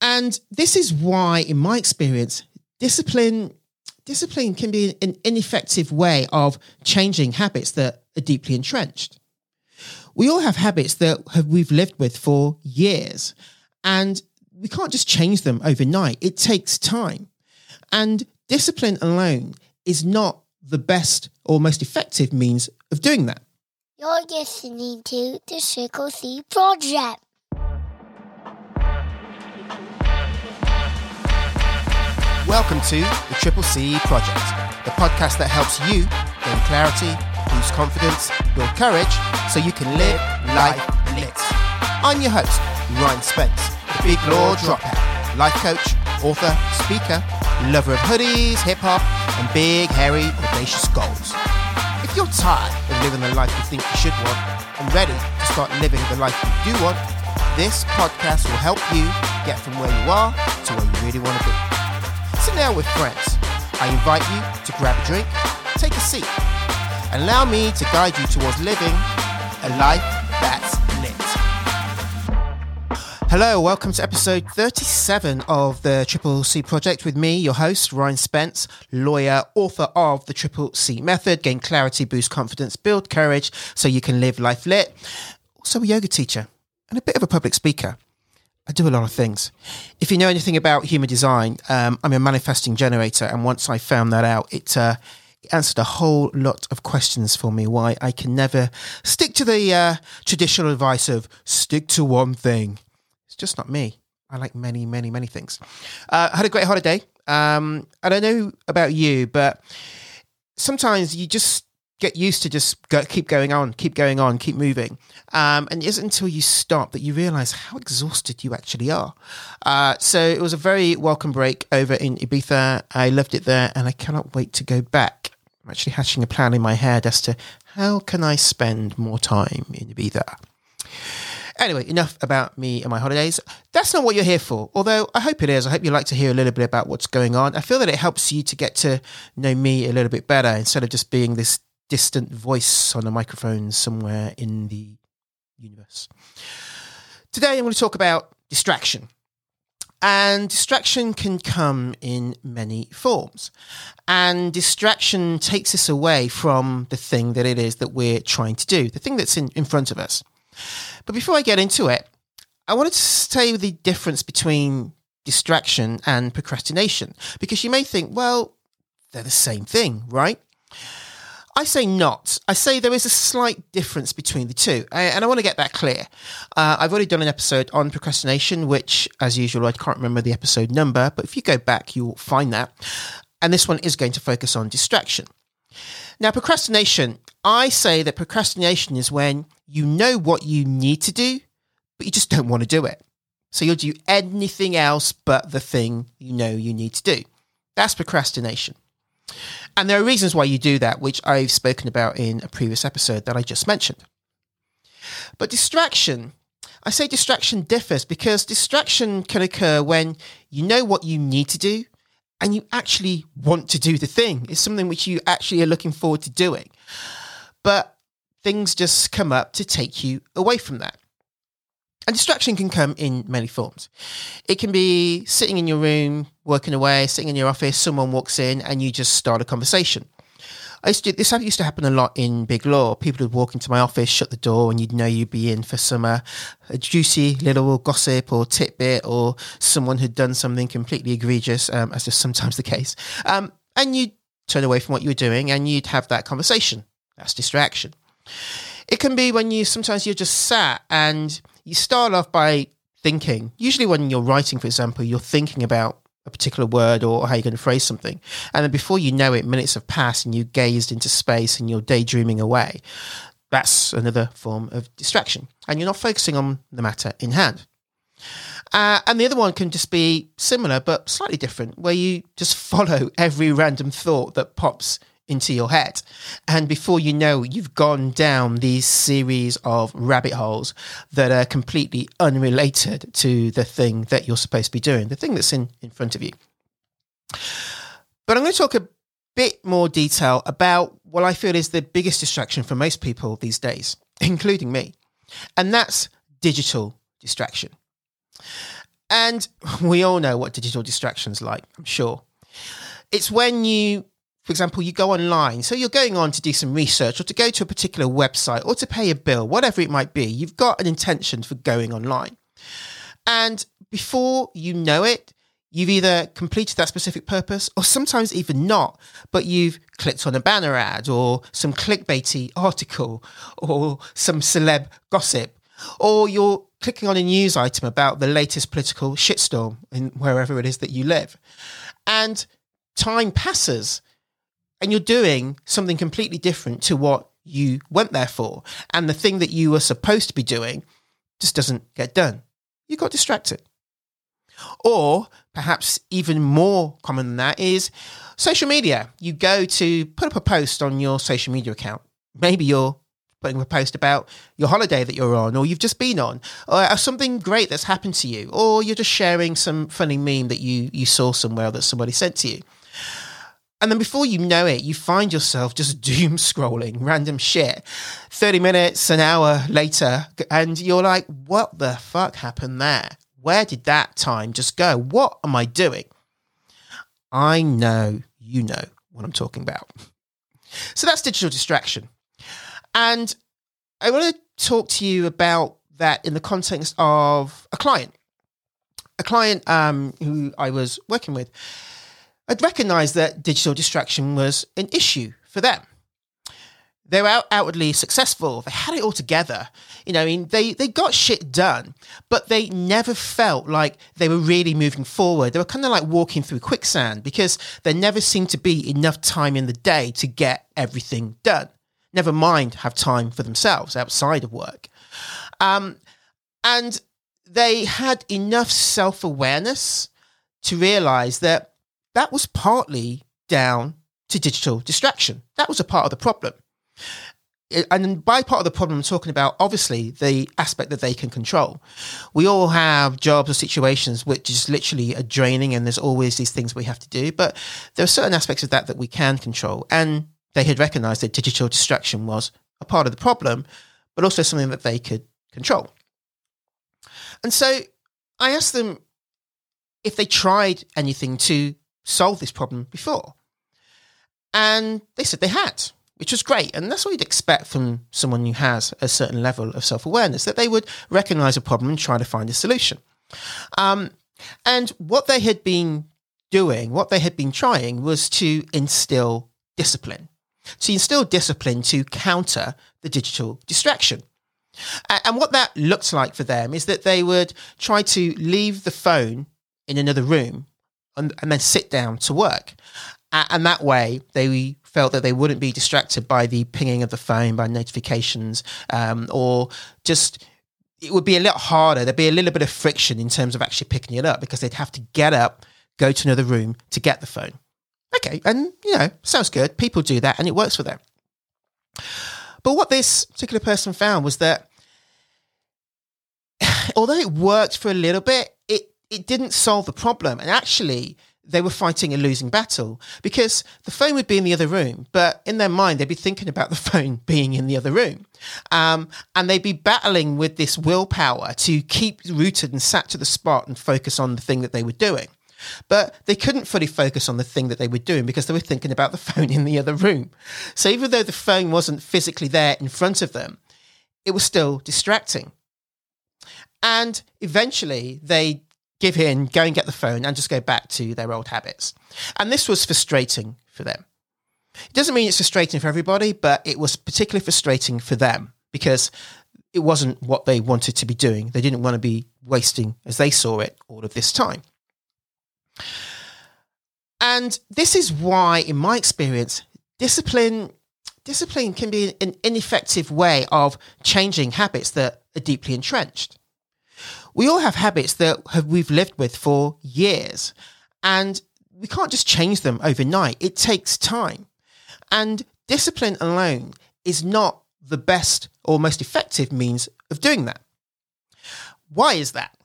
And this is why, in my experience, discipline discipline can be an ineffective way of changing habits that are deeply entrenched. We all have habits that have, we've lived with for years, and we can't just change them overnight. It takes time. And discipline alone is not the best or most effective means of doing that. You're listening to the Triple C Project. Welcome to the Triple C Project, the podcast that helps you gain clarity, boost confidence, build courage, so you can live life lit. I'm your host, Ryan Spence, the big law dropout, life coach, author, speaker, lover of hoodies, hip hop, and big, hairy, audacious goals. If you're tired of living the life you think you should want and ready to start living the life you do want, this podcast will help you get from where you are to where you really want to be. Sit down with friends. I invite you to grab a drink, take a seat, and allow me to guide you towards living a life that's lit. Hello, welcome to episode 37 of the Triple C Project with me, your host, Ryan Spence, lawyer, author of the Triple C Method, gain clarity, boost confidence, build courage so you can live life lit. Also, a yoga teacher and a bit of a public speaker. I do a lot of things. If you know anything about human design, um, I'm a manifesting generator, and once I found that out, it, uh, answered a whole lot of questions for me. Why I can never stick to the uh, traditional advice of stick to one thing. It's just not me. I like many, many, many things. Uh, I had a great holiday. Um, I don't know about you, but sometimes you just get used to just go, keep going on, keep going on, keep moving. Um, and it isn't until you stop that you realize how exhausted you actually are. Uh, so it was a very welcome break over in Ibiza. I loved it there and I cannot wait to go back. I'm actually hatching a plan in my head as to how can I spend more time in Ibiza. Anyway, enough about me and my holidays. That's not what you're here for, although I hope it is. I hope you like to hear a little bit about what's going on. I feel that it helps you to get to know me a little bit better instead of just being this distant voice on a microphone somewhere in the universe. Today, I'm going to talk about distraction. And distraction can come in many forms. And distraction takes us away from the thing that it is that we're trying to do, the thing that's in, in front of us. But before I get into it, I wanted to say the difference between distraction and procrastination, because you may think, well, they're the same thing, right? I say not. I say there is a slight difference between the two, and I want to get that clear. Uh, I've already done an episode on procrastination, which, as usual, I can't remember the episode number, but if you go back, you'll find that. And this one is going to focus on distraction. Now, procrastination, I say that procrastination is when you know what you need to do, but you just don't want to do it. So you'll do anything else but the thing you know you need to do. That's procrastination. And there are reasons why you do that, which I've spoken about in a previous episode that I just mentioned. But distraction, I say distraction differs because distraction can occur when you know what you need to do and you actually want to do the thing. It's something which you actually are looking forward to doing. But things just come up to take you away from that. And distraction can come in many forms. It can be sitting in your room, working away, sitting in your office, someone walks in and you just start a conversation. I used to, this used to happen a lot in big law. People would walk into my office, shut the door, and you'd know you'd be in for some uh, juicy little gossip or tidbit, or someone who'd done something completely egregious, um, as is sometimes the case. Um, and you'd turn away from what you were doing and you'd have that conversation. That's distraction. It can be when you sometimes you're just sat and you start off by thinking. Usually, when you're writing, for example, you're thinking about a particular word or how you're going to phrase something. And then before you know it, minutes have passed and you gazed into space and you're daydreaming away. That's another form of distraction. And you're not focusing on the matter in hand. Uh, and the other one can just be similar but slightly different, where you just follow every random thought that pops into your head. And before you know, you've gone down these series of rabbit holes that are completely unrelated to the thing that you're supposed to be doing, the thing that's in, in front of you. But I'm going to talk a bit more detail about what I feel is the biggest distraction for most people these days, including me. And that's digital distraction. And we all know what digital distractions like, I'm sure. It's when you, for example, you go online. So you're going on to do some research or to go to a particular website or to pay a bill, whatever it might be. You've got an intention for going online. And before you know it, you've either completed that specific purpose or sometimes even not, but you've clicked on a banner ad or some clickbaity article or some celeb gossip, or you're clicking on a news item about the latest political shitstorm in wherever it is that you live. And time passes and you're doing something completely different to what you went there for. And the thing that you were supposed to be doing just doesn't get done. You got distracted. Or perhaps even more common than that is social media. You go to put up a post on your social media account. Maybe you're putting a post about your holiday that you're on or you've just been on or uh, something great that's happened to you or you're just sharing some funny meme that you you saw somewhere that somebody sent to you and then before you know it you find yourself just doom scrolling random shit 30 minutes an hour later and you're like what the fuck happened there? Where did that time just go? What am i doing? I know you know what i'm talking about. So that's digital distraction. And I want to talk to you about that in the context of a client, a client um, who I was working with. I'd recognized that digital distraction was an issue for them. They were out, outwardly successful. They had it all together. You know, I mean, they, they got shit done, but they never felt like they were really moving forward. They were kind of like walking through quicksand because there never seemed to be enough time in the day to get everything done never mind have time for themselves outside of work. Um, and they had enough self awareness to realize that that was partly down to digital distraction. That was a part of the problem. And by part of the problem, I'm talking about obviously the aspect that they can control. We all have jobs or situations which is literally a draining, and there's always these things we have to do. But there are certain aspects of that that we can control. And they had recognized that digital distraction was a part of the problem, but also something that they could control. And so I asked them if they tried anything to solve this problem before. And they said they had, which was great. And that's what you'd expect from someone who has a certain level of self awareness, that they would recognize a problem and try to find a solution. Um, and what they had been doing, what they had been trying was to instill discipline to instill discipline to counter the digital distraction. And what that looks like for them is that they would try to leave the phone in another room and, and, then sit down to work. And that way, they felt that they wouldn't be distracted by the pinging of the phone, by notifications, um, or just it would be a little harder. There'd be a little bit of friction in terms of actually picking it up because they'd have to get up, go to another room to get the phone. Okay, and you know, sounds good. People do that and it works for them. But what this particular person found was that although it worked for a little bit, it, it didn't solve the problem. And actually, they were fighting a losing battle because the phone would be in the other room, but in their mind, they'd be thinking about the phone being in the other room. Um, and they'd be battling with this willpower to keep rooted and sat to the spot and focus on the thing that they were doing. But they couldn't fully focus on the thing that they were doing because they were thinking about the phone in the other room. So even though the phone wasn't physically there in front of them, it was still distracting. And eventually they give in, go and get the phone, and just go back to their old habits. And this was frustrating for them. It doesn't mean it's frustrating for everybody, but it was particularly frustrating for them because it wasn't what they wanted to be doing. They didn't want to be wasting, as they saw it, all of this time. And this is why, in my experience, discipline discipline can be an ineffective way of changing habits that are deeply entrenched. We all have habits that have, we've lived with for years, and we can't just change them overnight. It takes time. And discipline alone is not the best or most effective means of doing that. Why is that?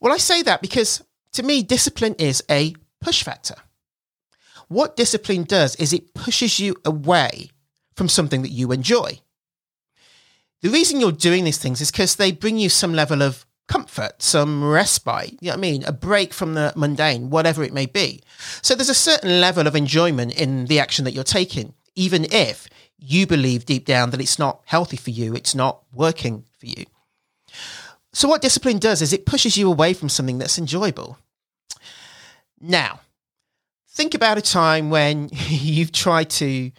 Well, I say that because to me, discipline is a push factor. What discipline does is it pushes you away from something that you enjoy. The reason you're doing these things is because they bring you some level of comfort, some respite, you know what I mean? A break from the mundane, whatever it may be. So there's a certain level of enjoyment in the action that you're taking, even if you believe deep down that it's not healthy for you, it's not working for you. So, what discipline does is it pushes you away from something that's enjoyable. Now, think about a time when you've tried to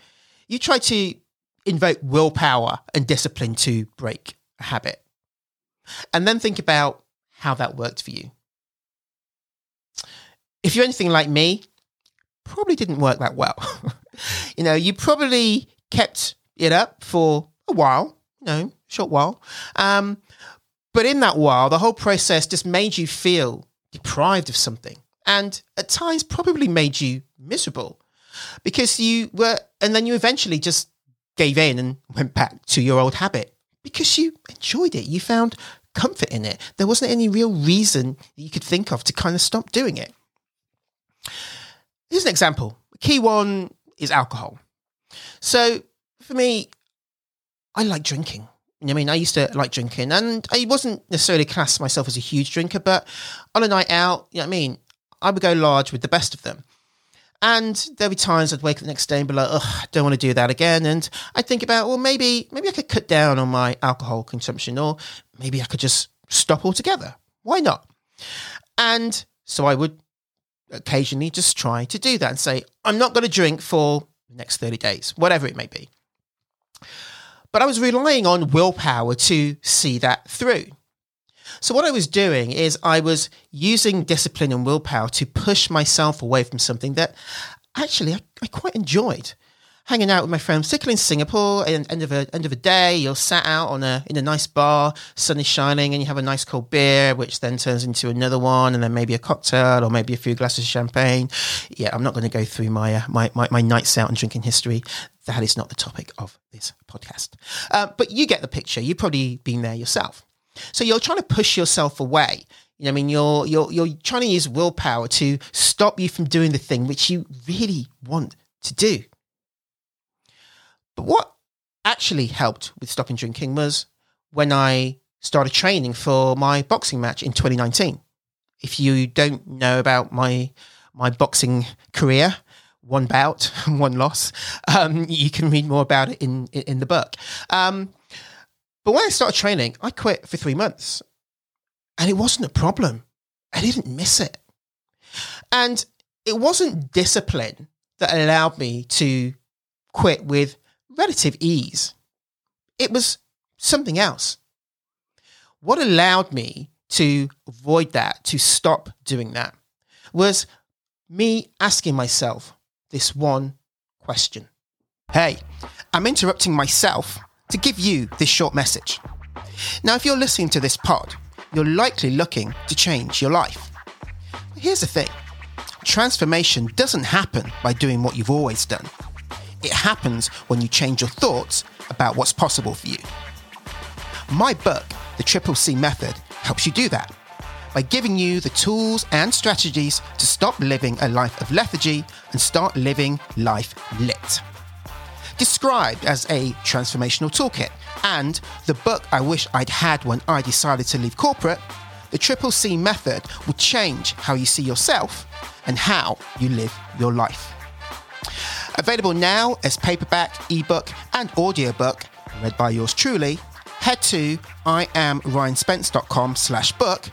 you try to invoke willpower and discipline to break a habit. And then think about how that worked for you. If you're anything like me, probably didn't work that well. you know, you probably kept it up for a while, you know, short while. Um, but in that while, the whole process just made you feel deprived of something and at times probably made you miserable because you were, and then you eventually just gave in and went back to your old habit because you enjoyed it. You found comfort in it. There wasn't any real reason that you could think of to kind of stop doing it. Here's an example. key one is alcohol. So for me, I like drinking. I mean, I used to like drinking, and I wasn't necessarily class myself as a huge drinker, but on a night out, you know what I mean, I would go large with the best of them. And there'd be times I'd wake up the next day and be like, "Oh, I don't want to do that again." And I'd think about, well, maybe maybe I could cut down on my alcohol consumption, or maybe I could just stop altogether. Why not? And so I would occasionally just try to do that and say, I'm not going to drink for the next 30 days, whatever it may be. But I was relying on willpower to see that through. So, what I was doing is I was using discipline and willpower to push myself away from something that actually I, I quite enjoyed. Hanging out with my friends, particularly in Singapore, and end of a end of a day, you're sat out on a in a nice bar, sun is shining, and you have a nice cold beer, which then turns into another one, and then maybe a cocktail or maybe a few glasses of champagne. Yeah, I'm not going to go through my uh, my, my my nights out and drinking history. That is not the topic of this podcast. Uh, but you get the picture. You've probably been there yourself. So you're trying to push yourself away. You know, I mean, you're you're you're trying to use willpower to stop you from doing the thing which you really want to do. But what actually helped with stopping drinking was when I started training for my boxing match in 2019. If you don't know about my my boxing career, one bout, one loss, um, you can read more about it in in, the book. Um, but when I started training, I quit for three months and it wasn't a problem. I didn't miss it. And it wasn't discipline that allowed me to quit with relative ease. It was something else. What allowed me to avoid that, to stop doing that, was me asking myself this one question Hey, I'm interrupting myself to give you this short message. Now, if you're listening to this pod, you're likely looking to change your life. Here's the thing transformation doesn't happen by doing what you've always done, it happens when you change your thoughts about what's possible for you. My book, The Triple C Method, helps you do that by giving you the tools and strategies to stop living a life of lethargy and start living life lit described as a transformational toolkit. And the book I wish I'd had when I decided to leave corporate, the Triple C method will change how you see yourself and how you live your life. Available now as paperback, ebook, and audiobook, read by yours truly, head to iamryanspence.com slash book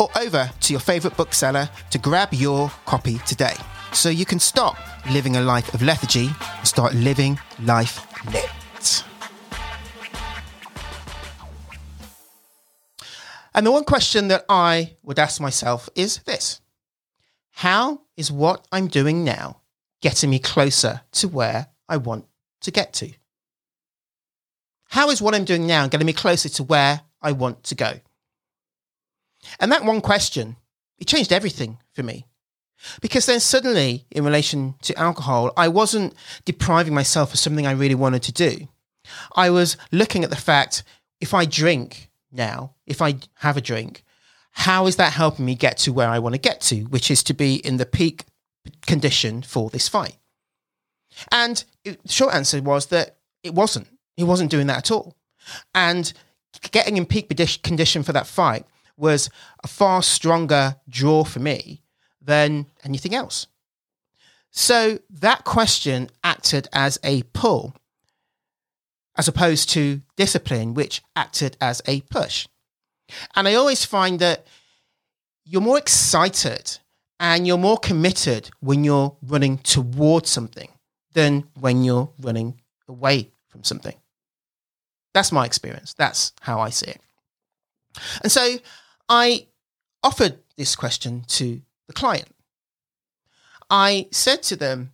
or over to your favourite bookseller to grab your copy today so you can stop living a life of lethargy and start living life lit. And the one question that I would ask myself is this How is what I'm doing now getting me closer to where I want to get to? How is what I'm doing now getting me closer to where I want to go? And that one question, it changed everything for me. Because then suddenly, in relation to alcohol, I wasn't depriving myself of something I really wanted to do. I was looking at the fact if I drink now, if I have a drink, how is that helping me get to where I want to get to, which is to be in the peak condition for this fight? And the short answer was that it wasn't. He wasn't doing that at all. And getting in peak condition for that fight was a far stronger draw for me than anything else. So that question acted as a pull, as opposed to discipline, which acted as a push. And I always find that you're more excited and you're more committed when you're running towards something than when you're running away from something. That's my experience. That's how I see it. And so I offered this question to the client. I said to them,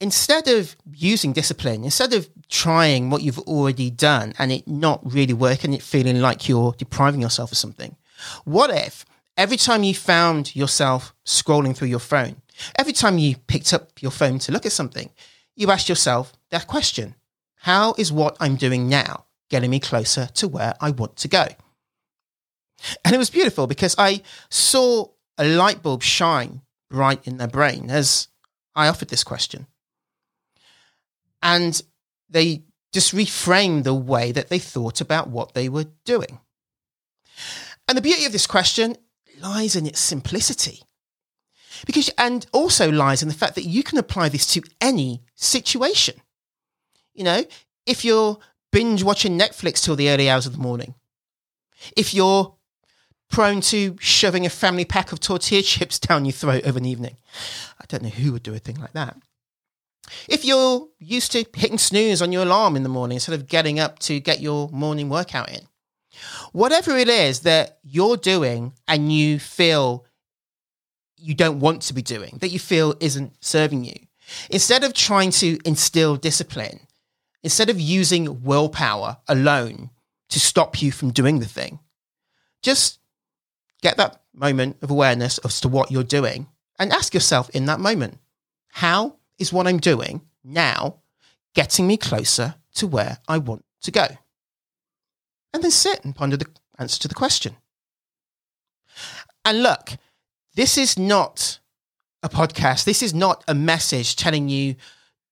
instead of using discipline, instead of trying what you've already done and it not really working, it feeling like you're depriving yourself of something, what if every time you found yourself scrolling through your phone, every time you picked up your phone to look at something, you asked yourself that question How is what I'm doing now getting me closer to where I want to go? And it was beautiful because I saw a light bulb shine bright in their brain as I offered this question. And they just reframed the way that they thought about what they were doing. And the beauty of this question lies in its simplicity. Because and also lies in the fact that you can apply this to any situation. You know, if you're binge watching Netflix till the early hours of the morning, if you're prone to shoving a family pack of tortilla chips down your throat of an evening. I don't know who would do a thing like that. If you're used to hitting snooze on your alarm in the morning instead of getting up to get your morning workout in, whatever it is that you're doing and you feel you don't want to be doing, that you feel isn't serving you, instead of trying to instill discipline, instead of using willpower alone to stop you from doing the thing, just get that moment of awareness as to what you're doing and ask yourself in that moment, how is what I'm doing now getting me closer to where I want to go? And then sit and ponder the answer to the question. And look, this is not a podcast. This is not a message telling you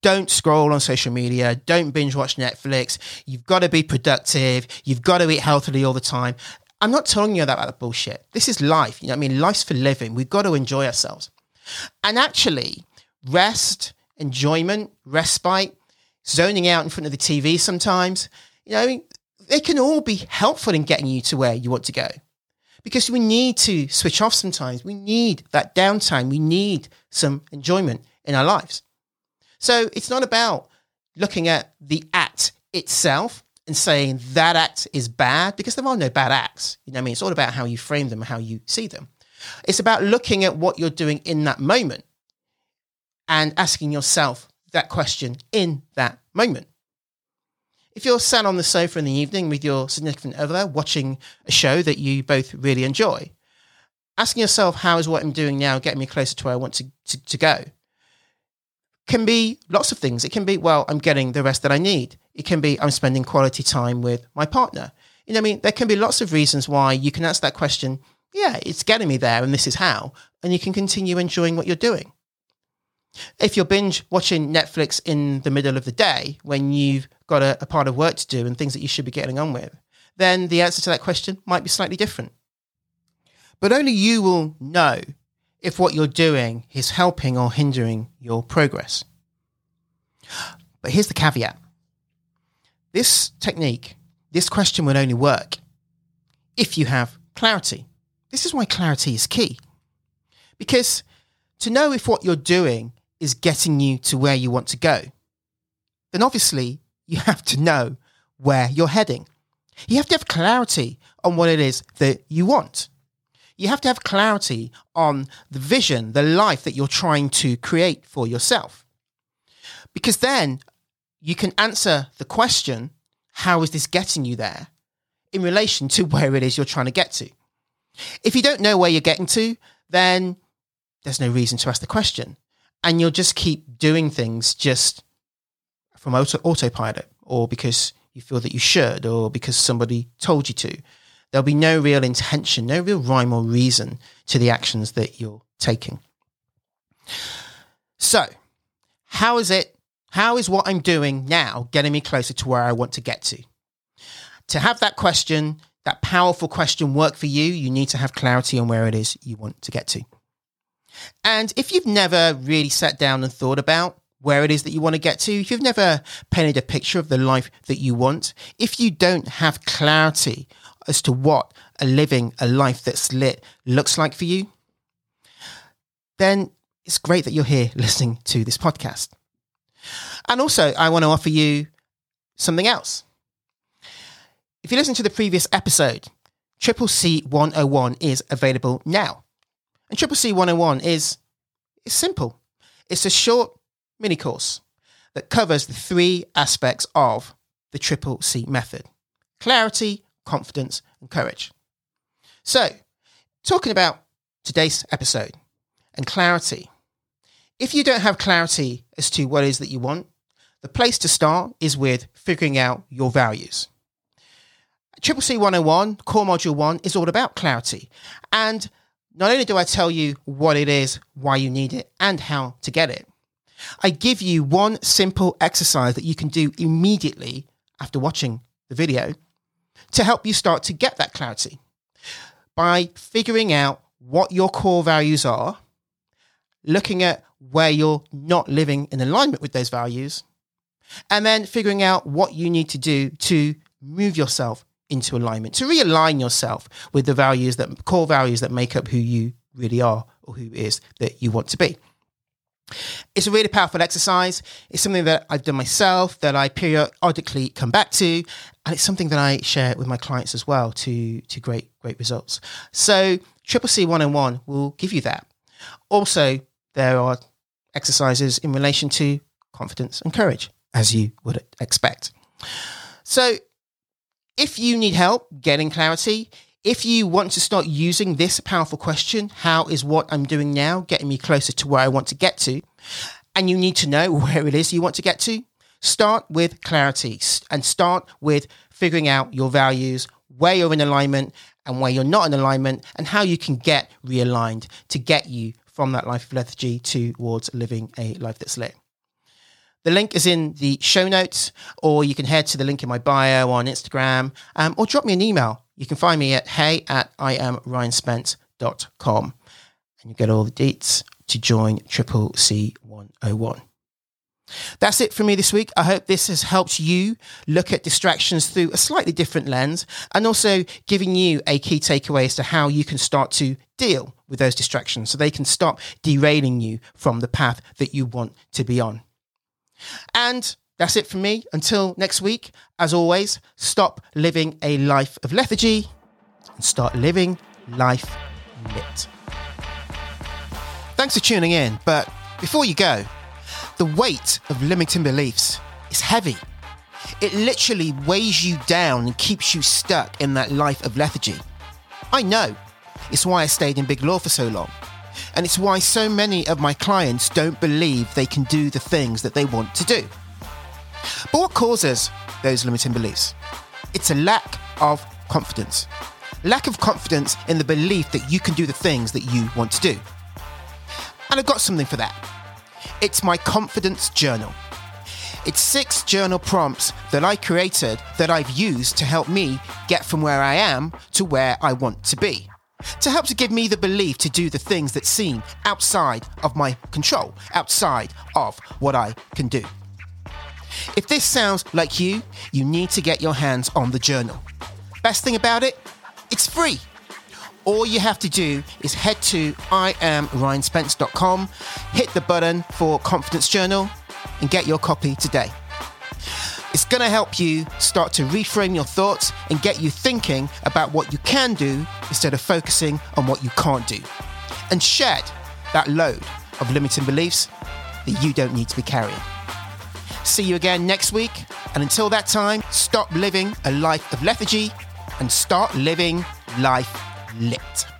don't scroll on social media, don't binge watch Netflix. You've got to be productive. You've got to eat healthily all the time. I'm not telling you that, that bullshit. This is life. You know I mean? Life's for living. We've got to enjoy ourselves. And actually, rest, enjoyment, respite, zoning out in front of the TV sometimes, you know, they can all be helpful in getting you to where you want to go. Because we need to switch off sometimes. We need that downtime. We need some enjoyment in our lives. So it's not about looking at the act itself and saying that act is bad because there are no bad acts. You know what I mean? It's all about how you frame them, how you see them. It's about looking at what you're doing in that moment and asking yourself that question in that moment. If you're sat on the sofa in the evening with your significant other watching a show that you both really enjoy, asking yourself, how is what I'm doing now getting me closer to where I want to, to, to go? Can be lots of things. It can be, well, I'm getting the rest that I need. It can be, I'm spending quality time with my partner. You know, I mean, there can be lots of reasons why you can ask that question. Yeah, it's getting me there, and this is how. And you can continue enjoying what you're doing. If you're binge watching Netflix in the middle of the day when you've got a, a part of work to do and things that you should be getting on with, then the answer to that question might be slightly different. But only you will know if what you're doing is helping or hindering your progress. But here's the caveat this technique, this question will only work if you have clarity. This is why clarity is key. Because to know if what you're doing is getting you to where you want to go, then obviously you have to know where you're heading. You have to have clarity on what it is that you want you have to have clarity on the vision, the life that you're trying to create for yourself. Because then you can answer the question, how is this getting you there in relation to where it is you're trying to get to? If you don't know where you're getting to, then there's no reason to ask the question. And you'll just keep doing things just from auto- autopilot or because you feel that you should or because somebody told you to. There'll be no real intention, no real rhyme or reason to the actions that you're taking. So, how is it? How is what I'm doing now getting me closer to where I want to get to? To have that question, that powerful question work for you, you need to have clarity on where it is you want to get to. And if you've never really sat down and thought about where it is that you want to get to, if you've never painted a picture of the life that you want, if you don't have clarity as to what a living a life that's lit looks like for you, then it's great that you're here listening to this podcast. And also, I want to offer you something else. If you listen to the previous episode, Triple C 101 is available now. And Triple C 101 is, is simple. It's a short mini course that covers the three aspects of the Triple C method clarity, confidence, and courage. So, talking about today's episode and clarity. If you don't have clarity as to what it is that you want, the place to start is with figuring out your values. Triple C 101, core module one, is all about clarity. And not only do I tell you what it is, why you need it, and how to get it, I give you one simple exercise that you can do immediately after watching the video to help you start to get that clarity by figuring out what your core values are, looking at where you're not living in alignment with those values, and then figuring out what you need to do to move yourself into alignment, to realign yourself with the values that core values that make up who you really are or who is that you want to be. It's a really powerful exercise. It's something that I've done myself, that I periodically come back to, and it's something that I share with my clients as well to, to great, great results. So Triple C 101 will give you that. Also, there are exercises in relation to confidence and courage, as you would expect. So if you need help getting clarity, if you want to start using this powerful question, how is what I'm doing now getting me closer to where I want to get to? And you need to know where it is you want to get to, start with clarity and start with figuring out your values, where you're in alignment and where you're not in alignment, and how you can get realigned to get you from that life of lethargy towards living a life that's lit. The link is in the show notes, or you can head to the link in my bio on Instagram, um, or drop me an email. You can find me at hey at iamryanspence.com and you get all the deets to join Triple C 101. That's it for me this week. I hope this has helped you look at distractions through a slightly different lens and also giving you a key takeaway as to how you can start to deal with those distractions so they can stop derailing you from the path that you want to be on. And that's it from me. Until next week, as always, stop living a life of lethargy and start living life lit. Thanks for tuning in, but before you go, the weight of limiting beliefs is heavy. It literally weighs you down and keeps you stuck in that life of lethargy. I know. It's why I stayed in big law for so long. And it's why so many of my clients don't believe they can do the things that they want to do. But what causes those limiting beliefs? It's a lack of confidence. Lack of confidence in the belief that you can do the things that you want to do. And I've got something for that. It's my confidence journal. It's six journal prompts that I created that I've used to help me get from where I am to where I want to be to help to give me the belief to do the things that seem outside of my control, outside of what I can do. If this sounds like you, you need to get your hands on the journal. Best thing about it, it's free. All you have to do is head to iamryanspence.com, hit the button for Confidence Journal, and get your copy today. It's going to help you start to reframe your thoughts and get you thinking about what you can do instead of focusing on what you can't do. And shed that load of limiting beliefs that you don't need to be carrying. See you again next week. And until that time, stop living a life of lethargy and start living life lit.